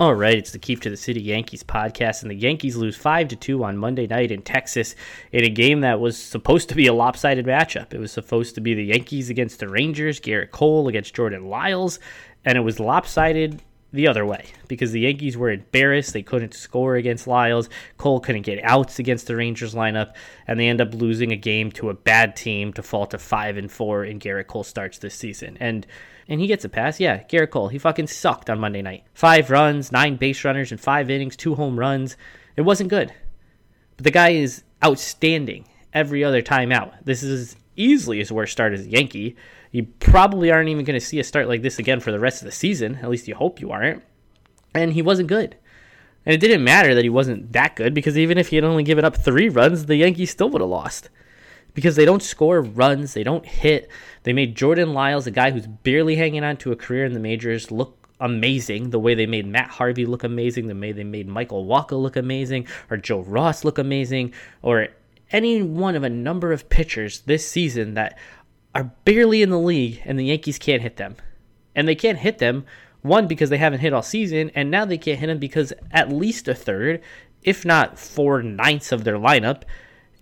All right, it's the Keefe to the City Yankees podcast, and the Yankees lose five to two on Monday night in Texas in a game that was supposed to be a lopsided matchup. It was supposed to be the Yankees against the Rangers, Gerrit Cole against Jordan Lyles, and it was lopsided the other way because the Yankees were embarrassed. They couldn't score against Lyles. Cole couldn't get outs against the Rangers lineup, and they end up losing a game to a bad team to fall to five and four in Gerrit Cole starts this season. And and he gets a pass. Yeah, Gerrit Cole, he fucking sucked on Monday night. Five runs, nine base runners in five innings, two home runs. It wasn't good. But the guy is outstanding every other time out. This is easily his worst start as a Yankee. You probably aren't even going to see a start like this again for the rest of the season. At least you hope you aren't. And he wasn't good. And it didn't matter that he wasn't that good because even if he had only given up three runs, the Yankees still would have lost because they don't score runs, they don't hit. They made Jordan Lyles, a guy who's barely hanging on to a career in the majors, look amazing. The way they made Matt Harvey look amazing, the way they made Michael Wacha look amazing, or Joe Ross look amazing, or any one of a number of pitchers this season that are barely in the league and the Yankees can't hit them. And they can't hit them, one, because they haven't hit all season, and now they can't hit them because at least a third, if not four ninths of their lineup,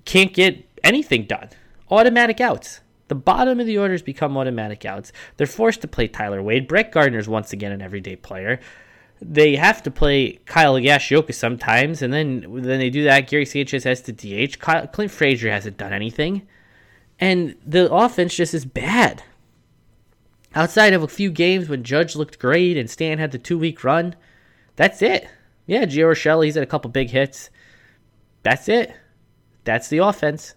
can't get anything done. Automatic outs. The bottom of the orders become automatic outs. They're forced to play Tyler Wade. Brett Gardner's once again an everyday player. They have to play Kyle Higashioka sometimes, and then then they do that. Gary Sanchez has to DH. Kyle, Clint Frazier hasn't done anything, and the offense just is bad. Outside of a few games when Judge looked great and Stan had the two week run, that's it. Yeah, Gio Urshela, he's had a couple big hits. That's it. That's the offense.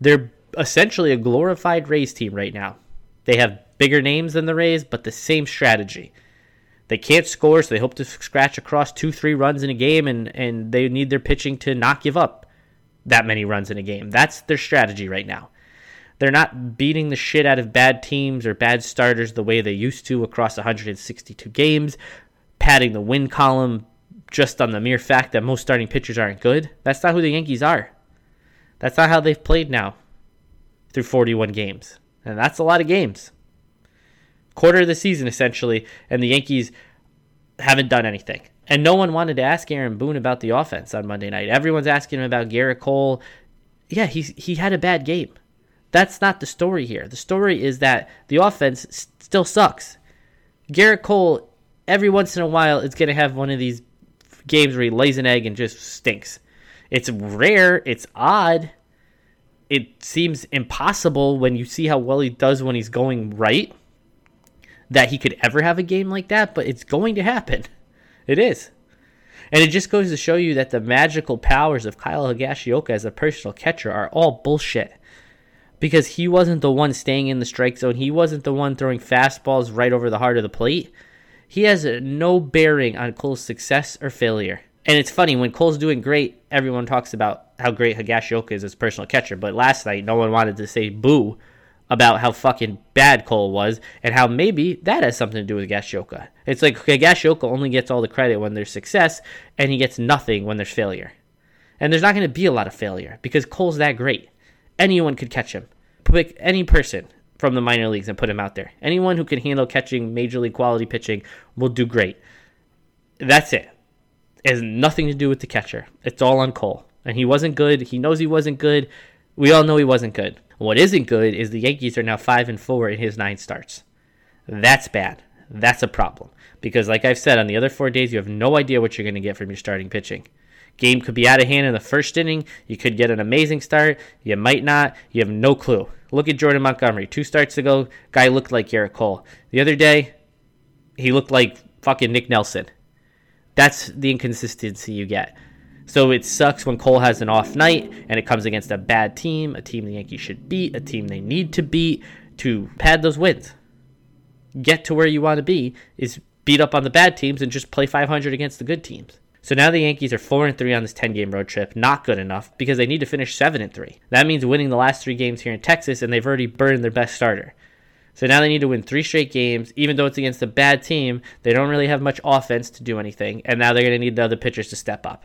They're essentially a glorified Rays team right now. They have bigger names than the Rays, but the same strategy. They can't score, so they hope to scratch across two, three runs in a game, and, and they need their pitching to not give up that many runs in a game. That's their strategy right now. They're not beating the shit out of bad teams or bad starters the way they used to across 162 games, padding the win column just on the mere fact that most starting pitchers aren't good. That's not who the Yankees are. That's not how they've played now through 41 games. And that's a lot of games. Quarter of the season, essentially, and the Yankees haven't done anything. And no one wanted to ask Aaron Boone about the offense on Monday night. Everyone's asking him about Gerrit Cole. Yeah, he's, he had a bad game. That's not the story here. The story is that the offense still sucks. Gerrit Cole, every once in a while, is going to have one of these games where he lays an egg and just stinks. It's rare. It's odd. It seems impossible when you see how well he does when he's going right that he could ever have a game like that, but it's going to happen. It is. And it just goes to show you that the magical powers of Kyle Higashioka as a personal catcher are all bullshit. Because he wasn't the one staying in the strike zone, he wasn't the one throwing fastballs right over the heart of the plate. He has no bearing on Cole's success or failure. And it's funny when Cole's doing great, everyone talks about how great Higashioka is as personal catcher. But last night, no one wanted to say boo about how fucking bad Cole was and how maybe that has something to do with Higashioka. It's like Higashioka only gets all the credit when there's success, and he gets nothing when there's failure. And there's not going to be a lot of failure because Cole's that great. Anyone could catch him. Pick any person from the minor leagues and put him out there. Anyone who can handle catching major league quality pitching will do great. That's it. It has nothing to do with the catcher. It's all on Cole. And he wasn't good. He knows he wasn't good. We all know he wasn't good. What isn't good is the Yankees are now 5 and 4 in his 9 starts. That's bad. That's a problem. Because like I've said on the other 4 days you have no idea what you're going to get from your starting pitching. Game could be out of hand in the first inning. You could get an amazing start. You might not. You have no clue. Look at Jordan Montgomery. Two starts ago, guy looked like Gerrit Cole. The other day, he looked like fucking Nick Nelson. That's the inconsistency you get. So it sucks when Cole has an off night and it comes against a bad team, a team the Yankees should beat, a team they need to beat to pad those wins. Get to where you want to be is beat up on the bad teams and just play 500 against the good teams. So now the Yankees are 4 and 3 on this 10 game road trip. Not good enough because they need to finish 7 and 3. That means winning the last 3 games here in Texas and they've already burned their best starter. So now they need to win 3 straight games even though it's against a bad team. They don't really have much offense to do anything and now they're going to need the other pitchers to step up.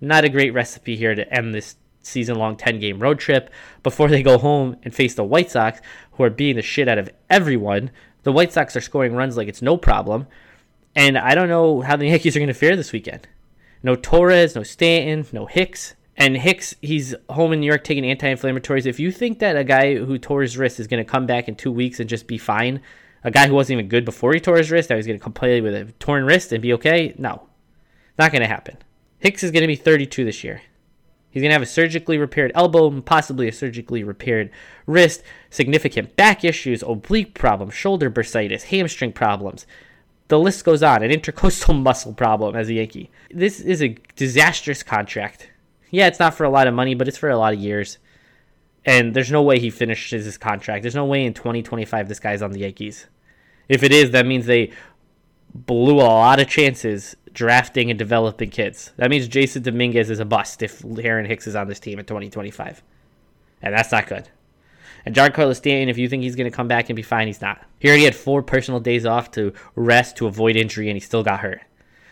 Not a great recipe here to end this season long 10 game road trip before they go home and face the White Sox, who are beating the shit out of everyone. The White Sox are scoring runs like it's no problem. And I don't know how the Yankees are going to fare this weekend. No Torres, no Stanton, no Hicks. And Hicks, he's home in New York taking anti inflammatories. If you think that a guy who tore his wrist is going to come back in two weeks and just be fine, a guy who wasn't even good before he tore his wrist, that he's going to come play with a torn wrist and be okay, no. Not going to happen. Hicks is going to be 32 this year. He's going to have a surgically repaired elbow, possibly a surgically repaired wrist, significant back issues, oblique problems, shoulder bursitis, hamstring problems. The list goes on. An intercostal muscle problem as a Yankee. This is a disastrous contract. Yeah, it's not for a lot of money, but it's for a lot of years. And there's no way he finishes his contract. There's no way in 2025 this guy's on the Yankees. If it is, that means they blew a lot of chances drafting and developing kids. That means Jasson Dominguez is a bust if Aaron Hicks is on this team in 2025. And that's not good. And Giancarlo Stanton, if you think he's going to come back and be fine, he's not. He already had four personal days off to rest to avoid injury, and he still got hurt.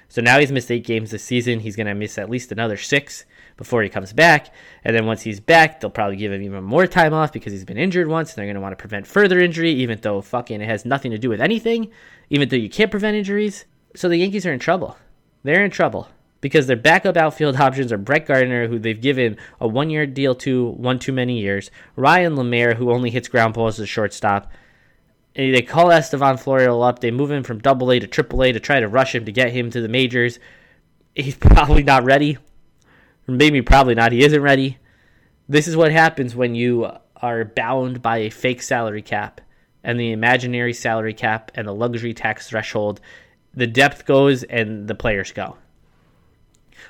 So now he's missed eight games this season. He's going to miss at least another six before he comes back. And then once he's back, they'll probably give him even more time off because he's been injured once, and they're going to want to prevent further injury, even though fucking it has nothing to do with anything, even though you can't prevent injuries. So the Yankees are in trouble. They're in trouble because their backup outfield options are Brett Gardner, who they've given a one year deal to one too many years, Ryan LaMarre, who only hits ground balls as a shortstop. And they call Estevan Florial up. They move him from double A to triple A to try to rush him to get him to the majors. He's probably not ready. Maybe probably not. He isn't ready. This is what happens when you are bound by a fake salary cap and the imaginary salary cap and the luxury tax threshold. The depth goes and the players go.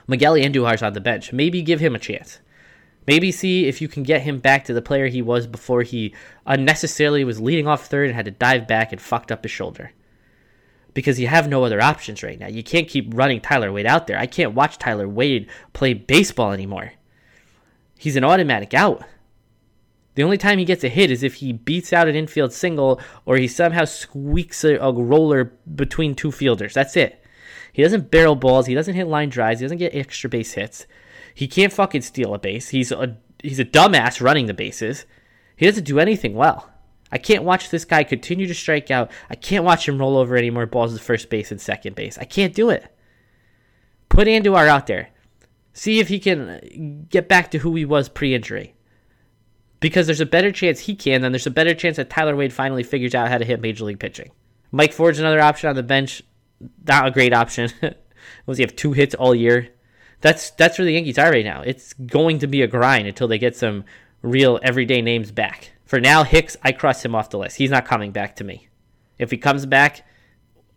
Miguel Andujar's on the bench. Maybe give him a chance. Maybe see if you can get him back to the player he was before he unnecessarily was leading off third and had to dive back and fucked up his shoulder. Because you have no other options right now. You can't keep running Tyler Wade out there. I can't watch Tyler Wade play baseball anymore. He's an automatic out. The only time he gets a hit is if he beats out an infield single or he somehow squeaks a, a roller between two fielders. That's it. He doesn't barrel balls. He doesn't hit line drives. He doesn't get extra base hits. He can't fucking steal a base. He's a he's a dumbass running the bases. He doesn't do anything well. I can't watch this guy continue to strike out. I can't watch him roll over any more balls to first base and second base. I can't do it. Put Andujar out there. See if he can get back to who he was pre-injury. Because there's a better chance he can than there's a better chance that Tyler Wade finally figures out how to hit major league pitching. Mike Ford's another option on the bench not a great option. Was he have two hits all year? That's that's where the Yankees are right now. It's going to be a grind until they get some real everyday names back. For now, Hicks, I cross him off the list. He's not coming back to me. If he comes back,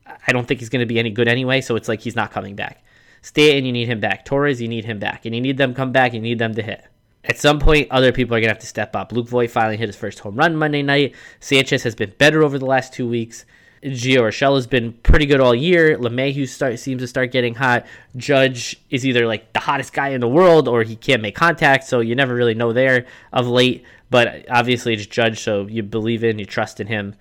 I don't think he's going to be any good anyway. So it's like he's not coming back. Stay, Stanton, you need him back. Torres, you need him back, and you need them come back. You need them to hit. At some point, other people are going to have to step up. Luke Voit finally hit his first home run Monday night. Sanchez has been better over the last two weeks. Gio Urshela has been pretty good all year. LeMahieu start seems to start getting hot. Judge is either like the hottest guy in the world or he can't make contact, so you never really know there of late. But obviously it's Judge, so you believe in, you trust in him.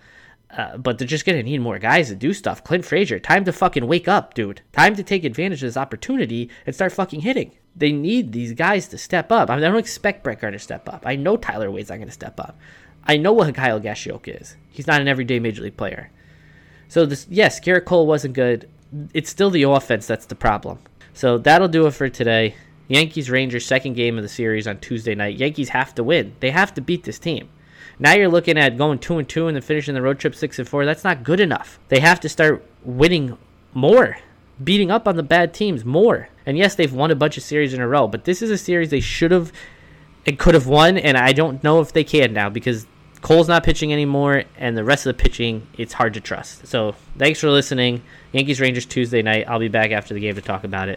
Uh, but they're just gonna need more guys to do stuff. Clint Frazier, time to fucking wake up, dude. Time to take advantage of this opportunity and start fucking hitting. They need these guys to step up. I, mean, I don't expect Brett Gardner to step up. I know Tyler Wade's not gonna step up. I know what Kyle Higashioka is. He's not an everyday major league player. So this, yes, Gerrit Cole wasn't good. It's still the offense that's the problem. So that'll do it for today. Yankees Rangers second game of the series on Tuesday night. Yankees have to win. They have to beat this team. Now you're looking at going two and two and then finishing the road trip six and four. That's not good enough. They have to start winning more, beating up on the bad teams more. And yes, they've won a bunch of series in a row, but this is a series they should have and could have won, and I don't know if they can now because Cole's not pitching anymore, and the rest of the pitching, it's hard to trust. So thanks for listening. Yankees Rangers Tuesday night. I'll be back after the game to talk about it.